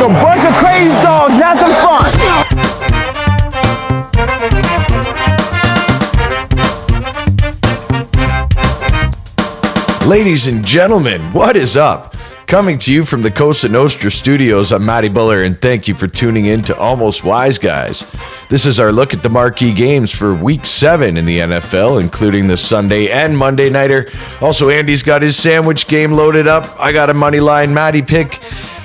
a bunch of crazy dogs. Some fun. Ladies and gentlemen, what is up? Coming to you from the Cosa Nostra studios, I'm Matty Buller, and thank you for tuning in to Almost Wise Guys. This is our look at the marquee games for week seven in the NFL, including the Sunday and Monday Nighter. Also, Andy's got his sandwich game loaded up. I got a money line Matty pick.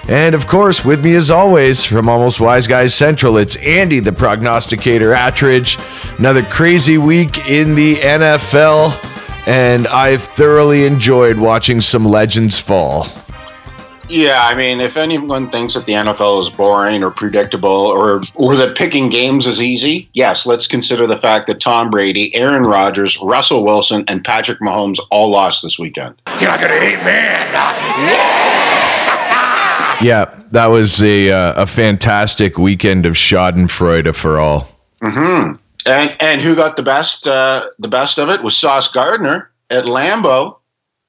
And of course, with me as always from Almost Wise Guys Central, it's Andy, the prognosticator Attridge. Another crazy week in the NFL, and I've thoroughly enjoyed watching some legends fall. Yeah, I mean, if anyone thinks that the NFL is boring or predictable or or that picking games is easy, yes, let's consider the fact that Tom Brady, Aaron Rodgers, Russell Wilson, and Patrick Mahomes all lost this weekend. You're not gonna hate man. Yeah, that was a uh, a fantastic weekend of Schadenfreude for all. Mm-hmm. And and who got the best uh, the best of it was Sauce Gardner at Lambeau,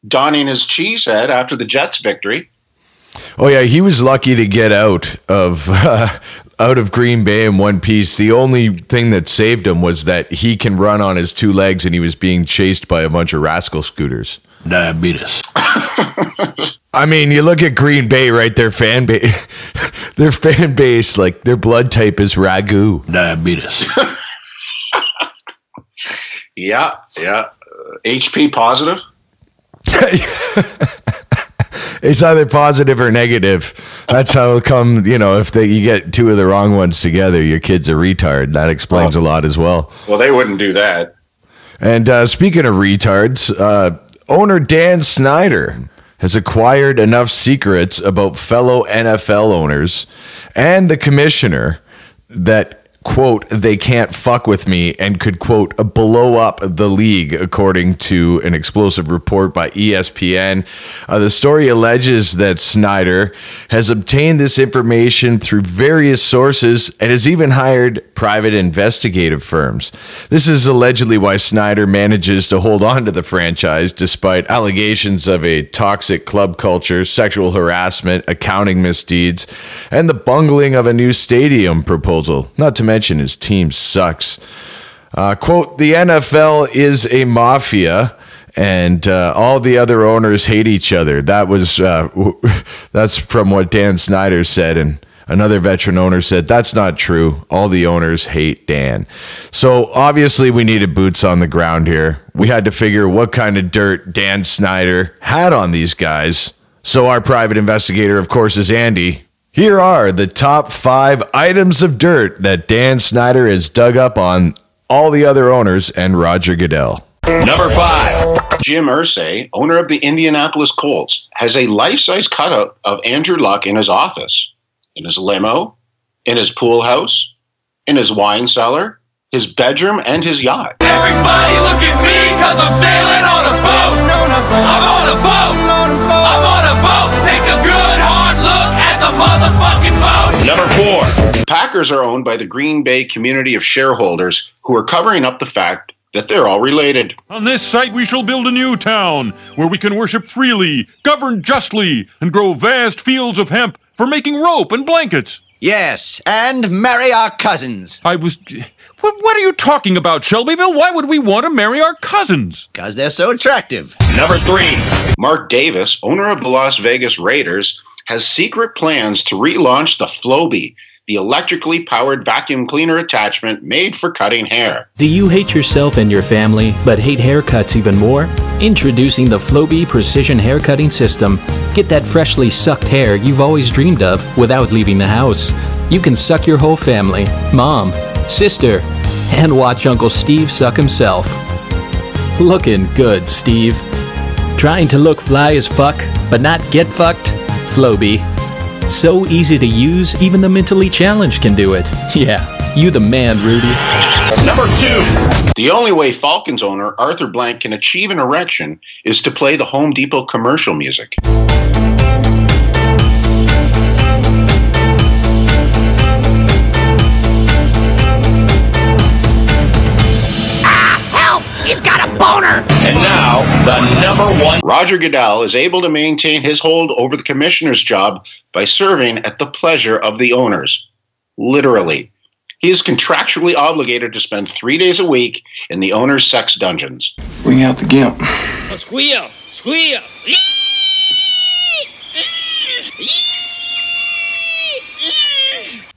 donning his cheese head after the Jets victory. Oh yeah, he was lucky to get out of uh, out of Green Bay in one piece. The only thing that saved him was that he can run on his two legs, and he was being chased by a bunch of rascal scooters. Diabetes. I mean, you look at Green Bay, right? Their fan base, their fan base, like their blood type is ragu. Diabetes. Yeah, yeah. Uh, HP positive. it's either positive or negative. That's how it come. You know, if they, you get two of the wrong ones together, your kid's a retard. That explains Oh. a lot as well. Well, they wouldn't do that. And uh, speaking of retards, uh, owner Dan Snyder has acquired enough secrets about fellow NFL owners and the commissioner that quote they can't fuck with me and could quote blow up the league according to an explosive report by ESPN uh, the story alleges that Snyder has obtained this information through various sources and has even hired private investigative firms. This is allegedly why Snyder manages to hold on to the franchise despite allegations of a toxic club culture sexual harassment accounting misdeeds and the bungling of a new stadium proposal not to mention his team sucks. Uh, quote, the NFL is a mafia and uh, all the other owners hate each other. That was, uh, that's from what Dan Snyder said. And another veteran owner said, that's not true. All the owners hate Dan. So obviously we needed boots on the ground here. We had to figure what kind of dirt Dan Snyder had on these guys. So our private investigator, of course, is Andy. Here are the top five items of dirt that Dan Snyder has dug up on all the other owners and Roger Goodell. Number five. Jim Irsay, owner of the Indianapolis Colts, has a life-size cutout of Andrew Luck in his office, in his limo, in his pool house, in his wine cellar, his bedroom, and his yacht. Everybody look Packers are owned by the Green Bay community of shareholders who are covering up the fact that they're all related. On this site we shall build a new town, where we can worship freely, govern justly, and grow vast fields of hemp for making rope and blankets. Yes, and marry our cousins. I was. What, what are you talking about, Shelbyville? Why would we want to marry our cousins? Because they're so attractive. Number three. Mark Davis, owner of the Las Vegas Raiders, has secret plans to relaunch the Flowbee, the electrically powered vacuum cleaner attachment made for cutting hair. Do you hate yourself and your family, but hate haircuts even more? Introducing the Flowbee Precision Haircutting System. Get that freshly sucked hair you've always dreamed of without leaving the house. You can suck your whole family, mom, sister, and watch Uncle Steve suck himself. Looking good, Steve. Trying to look fly as fuck, but not get fucked? Flowbee. So easy to use, even the mentally challenged can do it. Yeah, you the man, Rudy. Number two. The only way Falcons owner Arthur Blank can achieve an erection is to play the Home Depot commercial music. He's got a boner! And now, The number one Roger Goodell is able to maintain his hold over the commissioner's job by serving at the pleasure of the owners. Literally. He is contractually obligated to spend three days a week in the owner's sex dungeons. Bring out the gimp. Squeal! Squeal!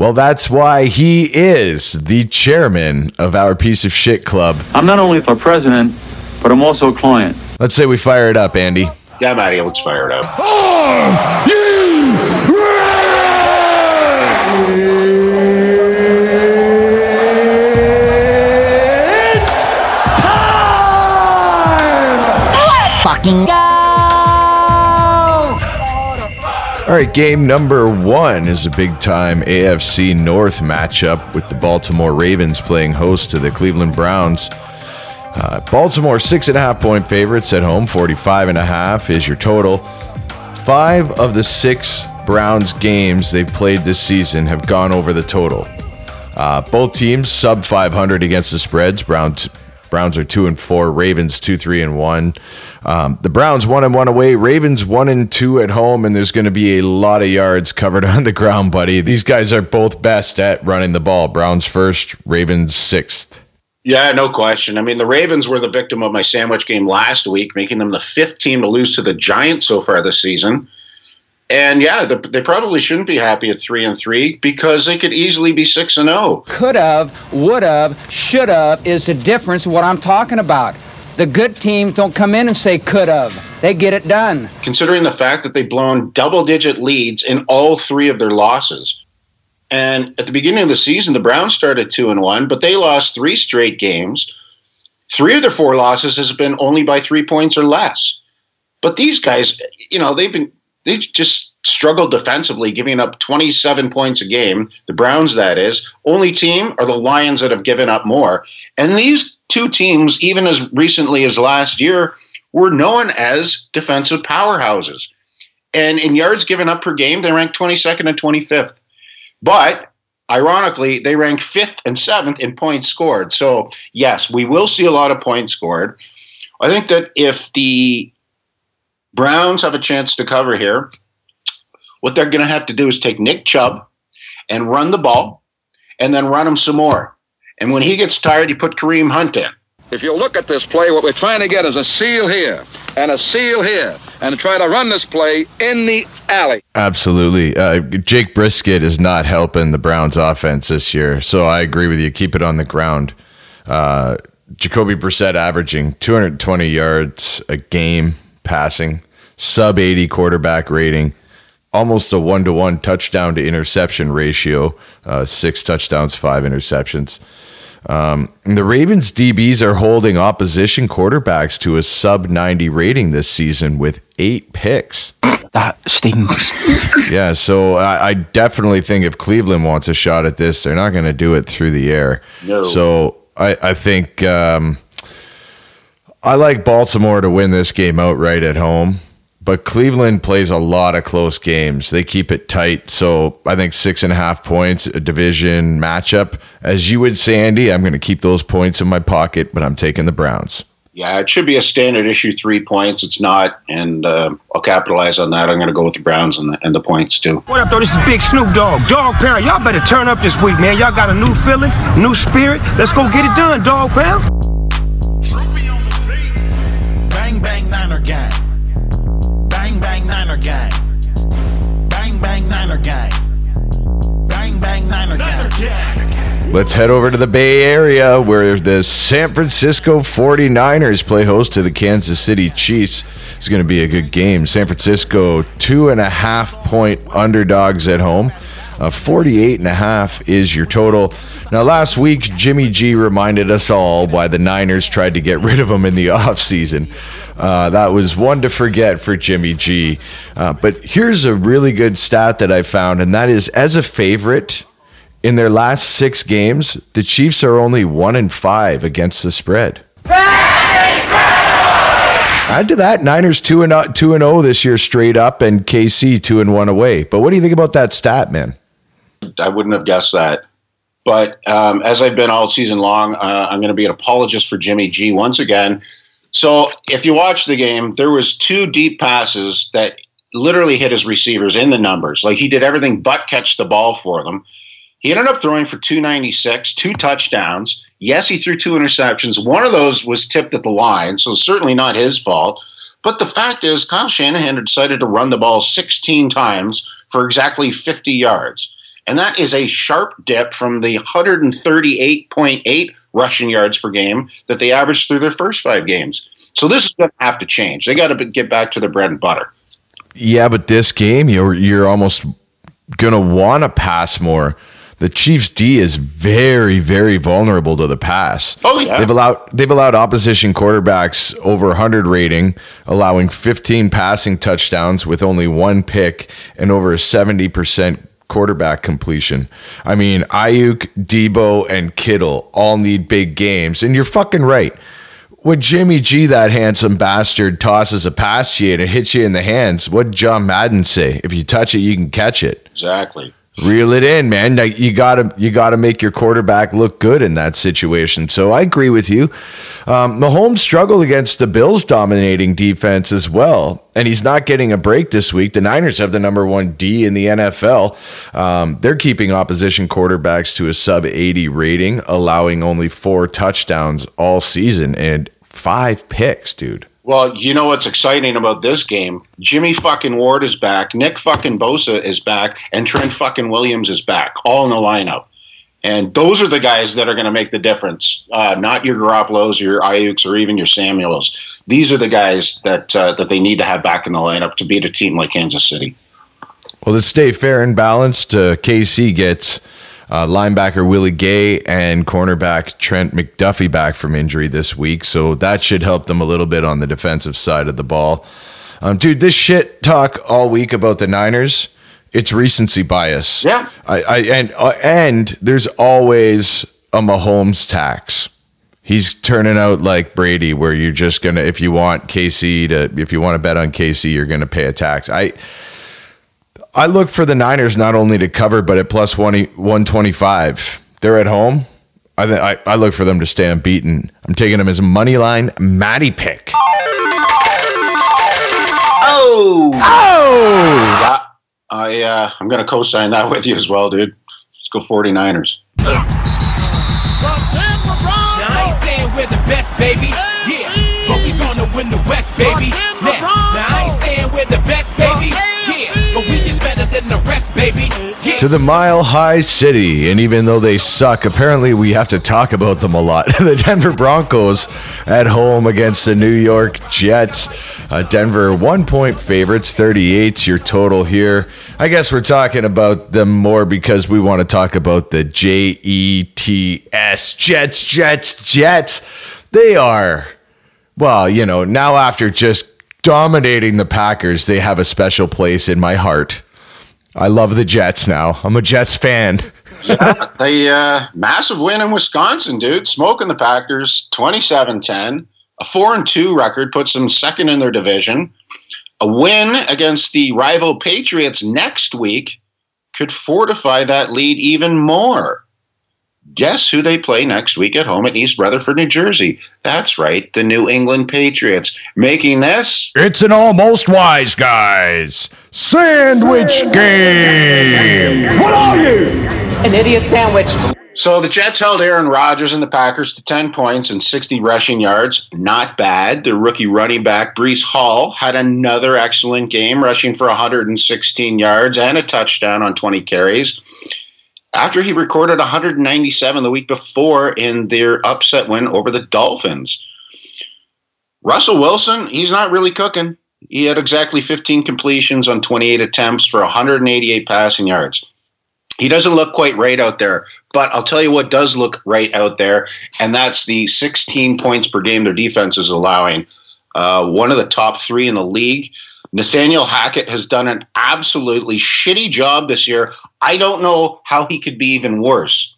Well, that's why he is the chairman of our piece of shit club. I'm not only for president, but I'm also a client. Let's say we fire it up, Andy. Yeah, Matty, let's fire it up. Fucking go! All right, game number one is a big time AFC North matchup with the Baltimore Ravens playing host to the Cleveland Browns. Uh, Baltimore six and a half point favorites at home, 45 and a half is your total. Five of the six Browns games they've played this season have gone over the total. Uh, both teams sub 500 against the spreads. Browns Browns are two and four. Ravens two three and one. Um, the Browns one and one away. Ravens one and two at home. And there's going to be a lot of yards covered on the ground, buddy. These guys are both best at running the ball. Browns first. Ravens sixth. Yeah, no question. I mean, the Ravens were the victim of my sandwich game last week, making them the fifth team to lose to the Giants so far this season. And yeah, the, they probably shouldn't be happy at three and three because they could easily be six and zero. Could have, would have, should have is the difference what I'm talking about. The good teams don't come in and say could have. They get it done. considering the fact that they've blown double digit leads in all three of their losses. And at the beginning of the season, the Browns started two and one, but they lost three straight games. Three of their four losses has been only by three points or less. But these guys, you know, they've been they just struggled defensively, giving up 27 points a game. The Browns, that is. Only team are the Lions that have given up more. And these two teams, even as recently as last year, were known as defensive powerhouses. And in yards given up per game, they ranked 22nd and 25th. But ironically, they rank fifth and seventh in points scored. So, yes, we will see a lot of points scored. I think that if the Browns have a chance to cover here, what they're going to have to do is take Nick Chubb and run the ball and then run him some more. And when he gets tired, you put Kareem Hunt in. If you look at this play, what we're trying to get is a seal here and a seal here and try to run this play in the alley. Absolutely. Uh, Jacoby Brissett is not helping the Browns offense this year. So I agree with you. Keep it on the ground. Uh, Jacoby Brissett averaging 220 yards a game passing, sub 80 quarterback rating, almost a one to one touchdown to interception ratio, uh, six touchdowns, five interceptions. Um, and the Ravens DBs are holding opposition quarterbacks to a sub 90 rating this season with eight picks. That stinks. Yeah, so I, I definitely think if Cleveland wants a shot at this, they're not going to do it through the air. No. So I, I think um, I like Baltimore to win this game outright at home, but Cleveland plays a lot of close games. They keep it tight. So I think six and a half points, a division matchup. As you would say, Andy, I'm going to keep those points in my pocket, but I'm taking the Browns. Yeah, it should be a standard issue three points. It's not, and uh, I'll capitalize on that. I'm going to go with the Browns and the, and the points too. What up, though? This is Big Snoop Dogg. Dog Pound, y'all better turn up this week, man. Y'all got a new feeling, new spirit. Let's go get it done, Dog Pound. Gang. Bang bang Niner gang. Bang bang Niner gang. Let's head over to the Bay Area where the San Francisco 49ers play host to the Kansas City Chiefs. It's going to be a good game. San Francisco, two and a half point underdogs at home. Uh, 48 and a half is your total. Now, last week, Jimmy G reminded us all why the Niners tried to get rid of him in the offseason. Uh, that was one to forget for Jimmy G. Uh, but here's a really good stat that I found, and that is as a favorite in their last six games, the Chiefs are only one and five against the spread. Add to that, Niners two and uh, two and zero this year straight up, and KC two and one away. But what do you think about that stat, man? I wouldn't have guessed that. But um, as I've been all season long, uh, I'm going to be an apologist for Jimmy G once again. So if you watch the game, there was two deep passes that literally hit his receivers in the numbers. Like he did everything but catch the ball for them. He ended up throwing for 296, two touchdowns. Yes, he threw two interceptions. One of those was tipped at the line, so certainly not his fault. But the fact is, Kyle Shanahan decided to run the ball 16 times for exactly 50 yards. And that is a sharp dip from the 138.8 rushing yards per game that they averaged through their first five games. So this is going to have to change. They got to get back to the bread and butter. Yeah, but this game, you're you're almost gonna want to pass more. The Chiefs D is very, very vulnerable to the pass. Oh yeah, they've allowed they've allowed opposition quarterbacks over 100 rating, allowing 15 passing touchdowns with only one pick and over a 70 percent quarterback completion. I mean, Aiyuk, Deebo, and Kittle all need big games, and you're fucking right when Jimmy G, that handsome bastard, tosses a pass to you and it hits you in the hands, what did John Madden say? If you touch it, you can catch it. Exactly. Reel it in, man. You gotta you gotta make your quarterback look good in that situation. So I agree with you. Um, Mahomes struggled against the Bills' dominating defense as well, and he's not getting a break this week. The Niners have the number one D in the NFL. Um, they're keeping opposition quarterbacks to a sub eighty rating, allowing only four touchdowns all season and five picks, dude. Well, you know what's exciting about this game? Jimmy fucking Ward is back, Nick fucking Bosa is back, and Trent fucking Williams is back, all in the lineup. And those are the guys that are going to make the difference. Uh, not your Garoppolos, your Aiyuks, or even your Samuels. These are the guys that uh, that they need to have back in the lineup to beat a team like Kansas City. Well, to stay fair and balanced, uh, KC gets uh, linebacker Willie Gay and cornerback Trent McDuffie back from injury this week, so that should help them a little bit on the defensive side of the ball. Um, dude, this shit talk all week about the Niners, it's recency bias. Yeah, I, I and uh, and there's always a Mahomes tax. He's turning out like Brady, where you're just gonna if you want KC to if you want to bet on KC, you're gonna pay a tax. I I look for the Niners not only to cover, but at plus 20, 125. They're at home. I, th- I, I look for them to stay unbeaten. I'm taking them as a money line Matty pick. Oh, oh! Yeah, I uh, I'm gonna co-sign that with you as well, dude. Let's go 49ers. Now I ain't saying we're the best, baby. Yeah, but we gonna win the West, baby. Now, now I ain't saying we're the best, To the Mile High City, and even though they suck, apparently we have to talk about them a lot. the Denver Broncos at home against the New York Jets. Uh, Denver one point favorites, 38's your total here. I guess we're talking about them more because we want to talk about the J E T S Jets, Jets, Jets. They are, well, you know, now after just dominating the Packers, they have a special place in my heart. I love the Jets now. I'm a Jets fan. yeah, they uh, massive win in Wisconsin, dude. Smoking the Packers 27-10. A 4 and 2 record puts them second in their division. A win against the rival Patriots next week could fortify that lead even more. Guess who they play next week at home at East Rutherford, New Jersey? That's right, the New England Patriots. Making this. It's an almost wise guys sandwich game. What are you? An idiot sandwich. So the Jets held Aaron Rodgers and the Packers to 10 points and 60 rushing yards. Not bad. The rookie running back, Breece Hall, had another excellent game, rushing for 116 yards and a touchdown on 20 carries after he recorded 197 the week before in their upset win over the Dolphins. Russell Wilson, he's not really cooking. He had exactly 15 completions on 28 attempts for 188 passing yards. He doesn't look quite right out there, but I'll tell you what does look right out there, and that's the 16 points per game their defense is allowing. Uh, one of the top three in the league. Nathaniel Hackett has done an absolutely shitty job this year. I don't know how he could be even worse.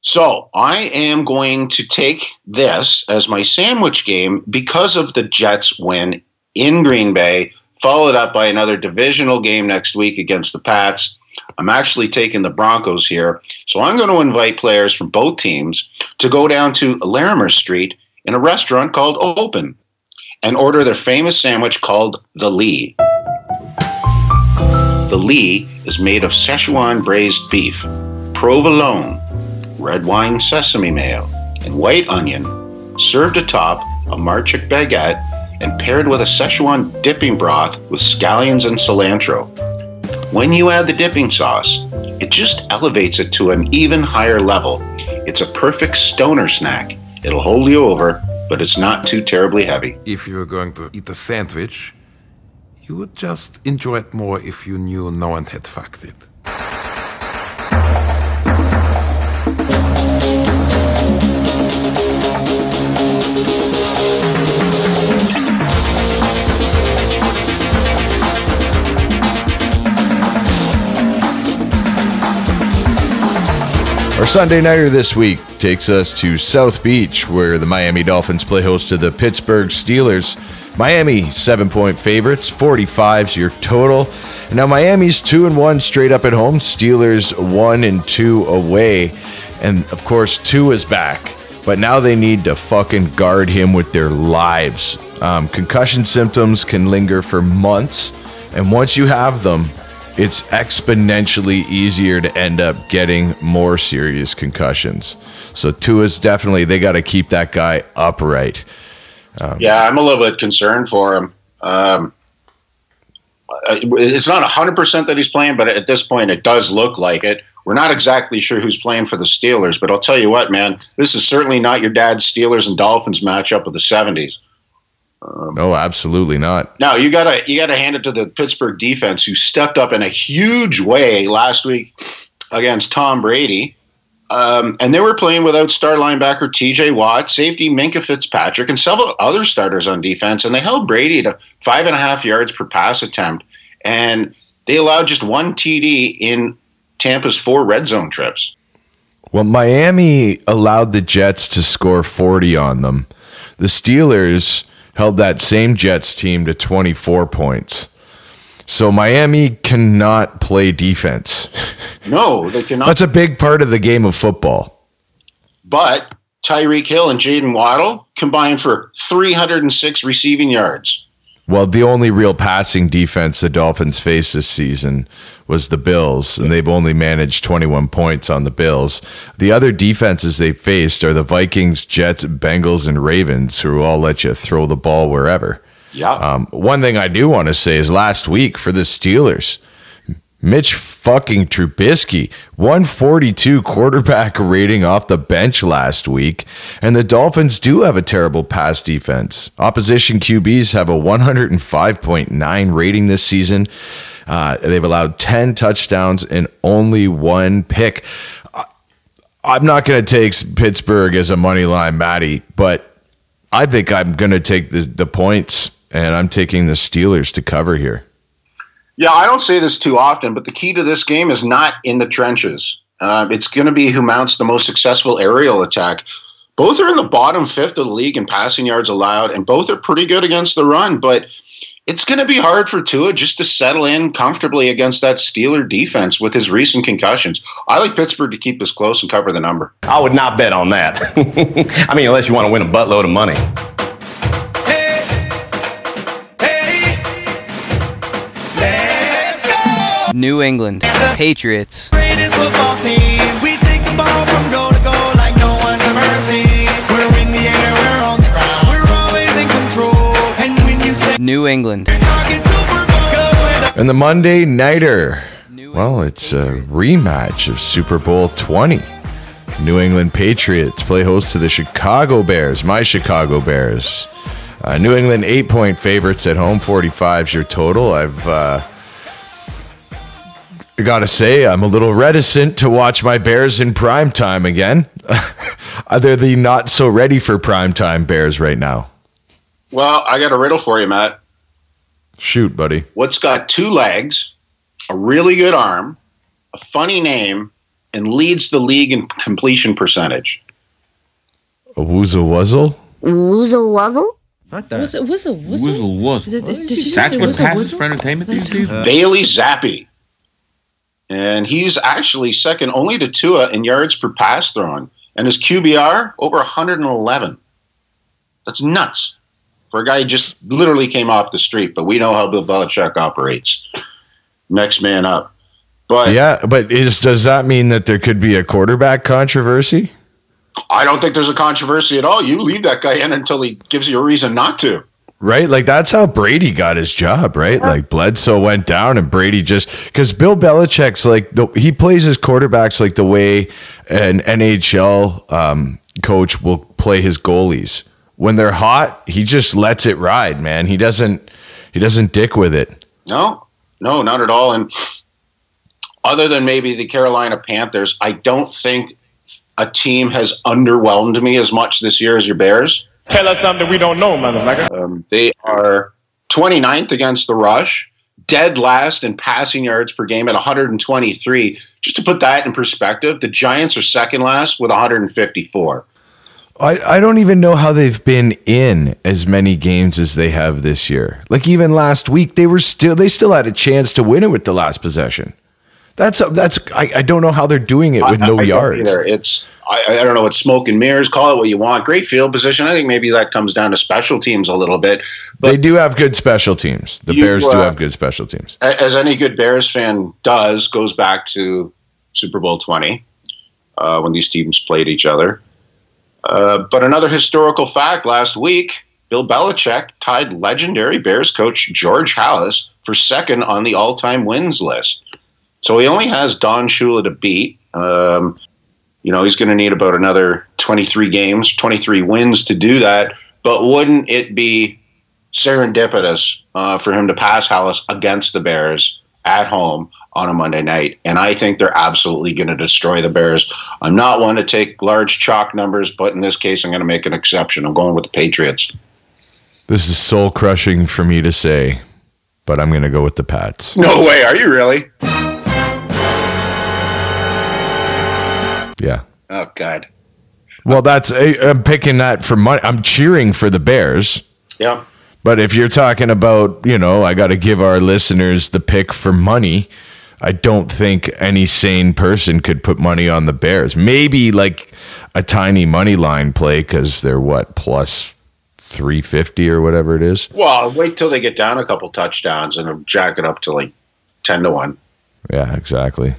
So I am going to take this as my sandwich game because of the Jets win in Green Bay, followed up by another divisional game next week against the Pats. I'm actually taking the Broncos here. So I'm going to invite players from both teams to go down to Larimer Street in a restaurant called Open and order their famous sandwich called the Lee. The Lee is made of Szechuan braised beef, provolone, red wine sesame mayo, and white onion, served atop a Marczyk baguette and paired with a Szechuan dipping broth with scallions and cilantro. When you add the dipping sauce, it just elevates it to an even higher level. It's a perfect stoner snack. It'll hold you over, but it's not too terribly heavy. If you're going to eat a sandwich, you would just enjoy it more if you knew no one had fucked it. Our Sunday nighter this week takes us to South Beach, where the Miami Dolphins play host to the Pittsburgh Steelers. Miami seven point favorites, 45's your total. Now Miami's two and one straight up at home. Steelers one and Tua away, and of course two is back. But now they need to fucking guard him with their lives. Um, concussion symptoms can linger for months, and once you have them, it's exponentially easier to end up getting more serious concussions. So Tua's definitely they got to keep that guy upright. Um, Yeah, I'm a little bit concerned for him. Um, it's not 100% that he's playing, but at this point, it does look like it. We're not exactly sure who's playing for the Steelers, but I'll tell you what, man, this is certainly not your dad's Steelers and Dolphins matchup of the 70s. No, absolutely not. No, you gotta you gotta hand it to the Pittsburgh defense who stepped up in a huge way last week against Tom Brady. Um, and they were playing without star linebacker T.J. Watt, safety Minkah Fitzpatrick, and several other starters on defense. And they held Brady to five and a half yards per pass attempt, and they allowed just one TD in Tampa's four red zone trips. Well, Miami allowed the Jets to score 40 on them. The Steelers held that same Jets team to 24 points. So Miami cannot play defense. No, they cannot. That's a big part of the game of football. But Tyreek Hill and Jaylen Waddle combined for 306 receiving yards. Well, the only real passing defense the Dolphins faced this season was the Bills, and they've only managed 21 points on the Bills. The other defenses they faced are the Vikings, Jets, Bengals, and Ravens, who all let you throw the ball wherever. Yeah. Um, one thing I do want to say is last week for the Steelers, Mitch fucking Trubisky, 142 quarterback rating off the bench last week. And the Dolphins do have a terrible pass defense. Opposition QBs have a 105.9 rating this season. Uh, they've allowed 10 touchdowns and only one pick. I'm not going to take Pittsburgh as a money line, Matty, but I think I'm going to take the, the points, and I'm taking the Steelers to cover here. Yeah, I don't say this too often, but the key to this game is not in the trenches. Um, it's going to be who mounts the most successful aerial attack. Both are in the bottom fifth of the league in passing yards allowed, and both are pretty good against the run. But it's going to be hard for Tua just to settle in comfortably against that Steeler defense with his recent concussions. I like Pittsburgh to keep this close and cover the number. I would not bet on that. I mean, unless you want to win a buttload of money. When you say New England. And the Monday Nighter. Well, it's a rematch of Super Bowl 20. New England Patriots play host to the Chicago Bears, my Chicago Bears. Uh, New England eight point favorites at home, 45 is your total. I've uh, got to say, I'm a little reticent to watch my Bears in prime time again. Are They're the not so ready for prime time Bears right now. Well, I got a riddle for you, Matt. Shoot, buddy. What's got two legs, a really good arm, a funny name, and leads the league in completion percentage? A woozle wuzzle? Woozle wuzzle? What the? Wuzzle. Is it- is- did you just That's what passes for entertainment these days? Bailey Zappe. And he's actually second only to Tua in yards per pass thrown. And his QBR over 111. That's nuts for a guy who just literally came off the street. But we know how Bill Belichick operates. Next man up. But yeah, but is does that mean that there could be a quarterback controversy? I don't think there's a controversy at all. You leave that guy in until he gives you a reason not to. Right? Like that's how Brady got his job, right? Like Bledsoe went down and Brady just cuz Bill Belichick's like the, he plays his quarterbacks like the way an NHL um, coach will play his goalies. When they're hot, he just lets it ride, man. He doesn't he doesn't dick with it. No, no, not at all. And other than maybe the Carolina Panthers, I don't think a team has underwhelmed me as much this year as your Bears. Tell us something we don't know, motherfucker. Um, they are 29th against the rush, dead last in passing yards per game at 123. Just to put that in perspective, the Giants are second last with 154. I, I don't even know how they've been in as many games as they have this year. Like even last week, they were still they still had a chance to win it with the last possession. That's that's I, I don't know how they're doing it with I- no I yards. It's I, I don't know. It's smoke and mirrors. Call it what you want. Great field position. I think maybe that comes down to special teams a little bit. But they do have good special teams. The You, Bears do uh, have good special teams. as any good Bears fan does, goes back to Super Bowl 20 uh, when these teams played each other. Uh, but another historical fact last week Bill Belichick tied legendary Bears coach George Halas for second on the all time wins list. So he only has Don Shula to beat. Um, you know, he's going to need about another 23 games, 23 wins to do that. But wouldn't it be serendipitous uh, for him to pass Halas against the Bears at home on a Monday night? And I think they're absolutely going to destroy the Bears. I'm not one to take large chalk numbers, but in this case, I'm going to make an exception. I'm going with the Patriots. This is soul crushing for me to say, but I'm going to go with the Pats. No way. Are you really? Yeah. Oh, God. Well, that's I- I'm picking that for money. I'm cheering for the Bears. Yeah. But if you're talking about, you know, I got to give our listeners the pick for money, I don't think any sane person could put money on the Bears. Maybe like a tiny money line play because they're what, plus 350 or whatever it is. Well, wait till they get down a couple touchdowns and jack it up to like 10 to 1. Yeah, exactly.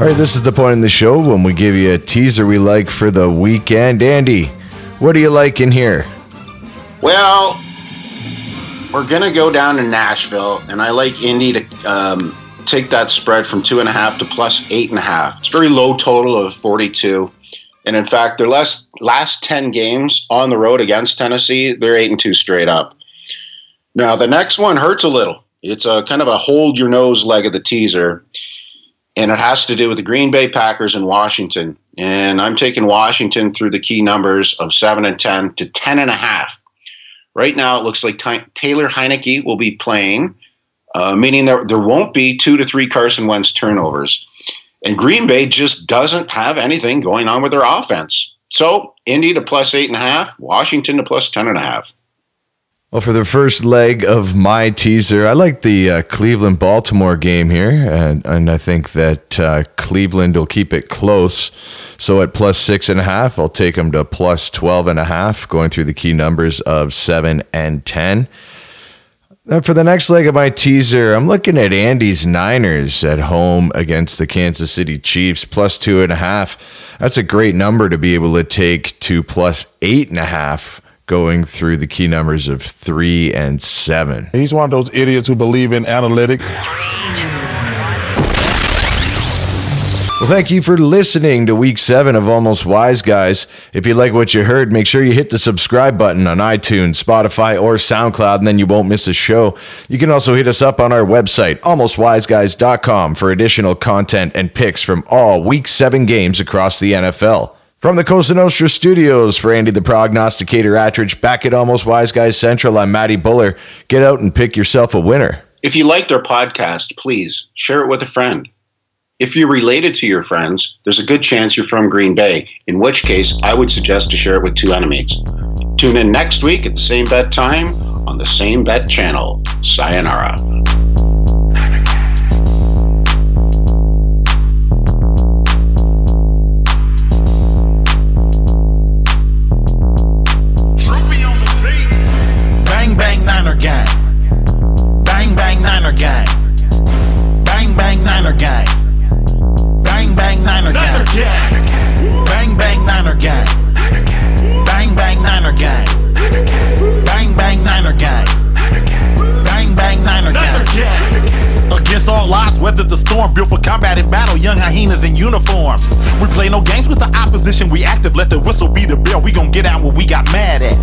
All right, this is the point in the show when we give you a teaser we like for the weekend. Andy, what do you like in here? Well, we're to go down to Nashville, and I like Indy to um, take that spread from two and a half to plus eight and a half. It's very low total of 42. And in fact, their last, last 10 games on the road against Tennessee, they're eight and two straight up. Now, the next one hurts a little. It's a kind of a hold your nose leg of the teaser, and it has to do with the Green Bay Packers in Washington. And I'm taking Washington through the key numbers of seven and 10 to 10 and a half. Right now, it looks like Taylor Heinicke will be playing, uh, meaning that there won't be two to three Carson Wentz turnovers. And Green Bay just doesn't have anything going on with their offense. So, Indy to plus eight and a half, Washington to plus ten and a half. Well, for the first leg of my teaser, I like the uh, Cleveland Baltimore game here, and, and I think that uh, Cleveland will keep it close. So at plus six and a half, I'll take them to plus 12 and a half, going through the key numbers of seven and 10. Now, for the next leg of my teaser, I'm looking at Andy's Niners at home against the Kansas City Chiefs, plus two and a half. That's a great number to be able to take to plus eight and a half going through the key numbers of three and seven. He's one of those idiots who believe in analytics. Well, thank you for listening to week seven of Almost Wise Guys. If you like what you heard, make sure you hit the subscribe button on iTunes, Spotify, or SoundCloud, and then you won't miss a show. You can also hit us up on our website, almostwiseguys.com, for additional content and picks from all week seven games across the NFL. From the Cosa Nostra studios, for Andy the Prognosticator Attridge, back at Almost Wise Guys Central, I'm Matty Buller. Get out and pick yourself a winner. If you liked our podcast, please share it with a friend. If you're related to your friends, there's a good chance you're from Green Bay, in which case I would suggest to share it with two enemies. Tune in next week at the same bet time on the same bet channel. Sayonara. Storm, built for combat and battle, young hyenas in uniforms. We play no games with the opposition, we active, let the whistle be the bell, we gon' get out what we got mad at.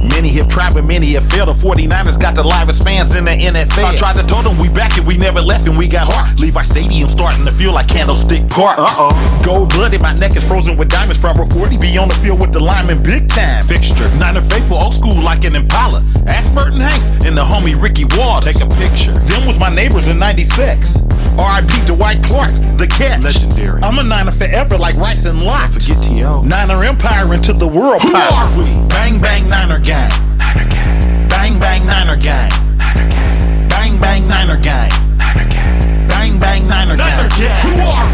Many have tried, but many have failed. The 49ers got the livest fans in the NFL. I tried to tell them we back and we never left and we got heart. Levi Stadium starting to feel like Candlestick Park. Uh oh. Gold blooded, my neck is frozen with diamonds from a 40. Be on the field with the lineman, big time fixture. Niner faithful, old school like an Impala. Ask Merton Hanks and the homie Ricky Wall. Take a picture. Them was my neighbors in 96. R.I.P. Dwight Clark, the catch. Legendary. I'm a Niner forever like Rice and Lott. Forget T.O. Niner Empire into the world Who power. are we? Bang bang Niner gang. Niner gang. Bang bang Niner gang. Niner gang. Bang bang Niner gang. Niner gang. Bang bang Niner gang. Who are we?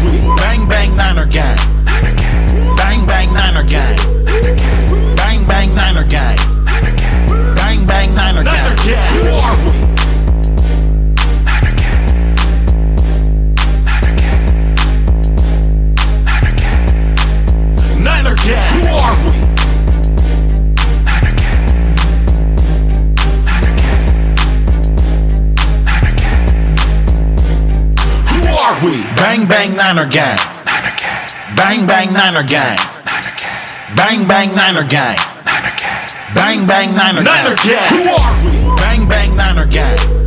Niner gang. Niner gang. Bang bang Niner gang. Niner gang. Bang bang Niner gang. Niner gang. Bang bang Niner gang. Niner gang. Who are we? Bang bang Niner gang. Bang bang Niner gang.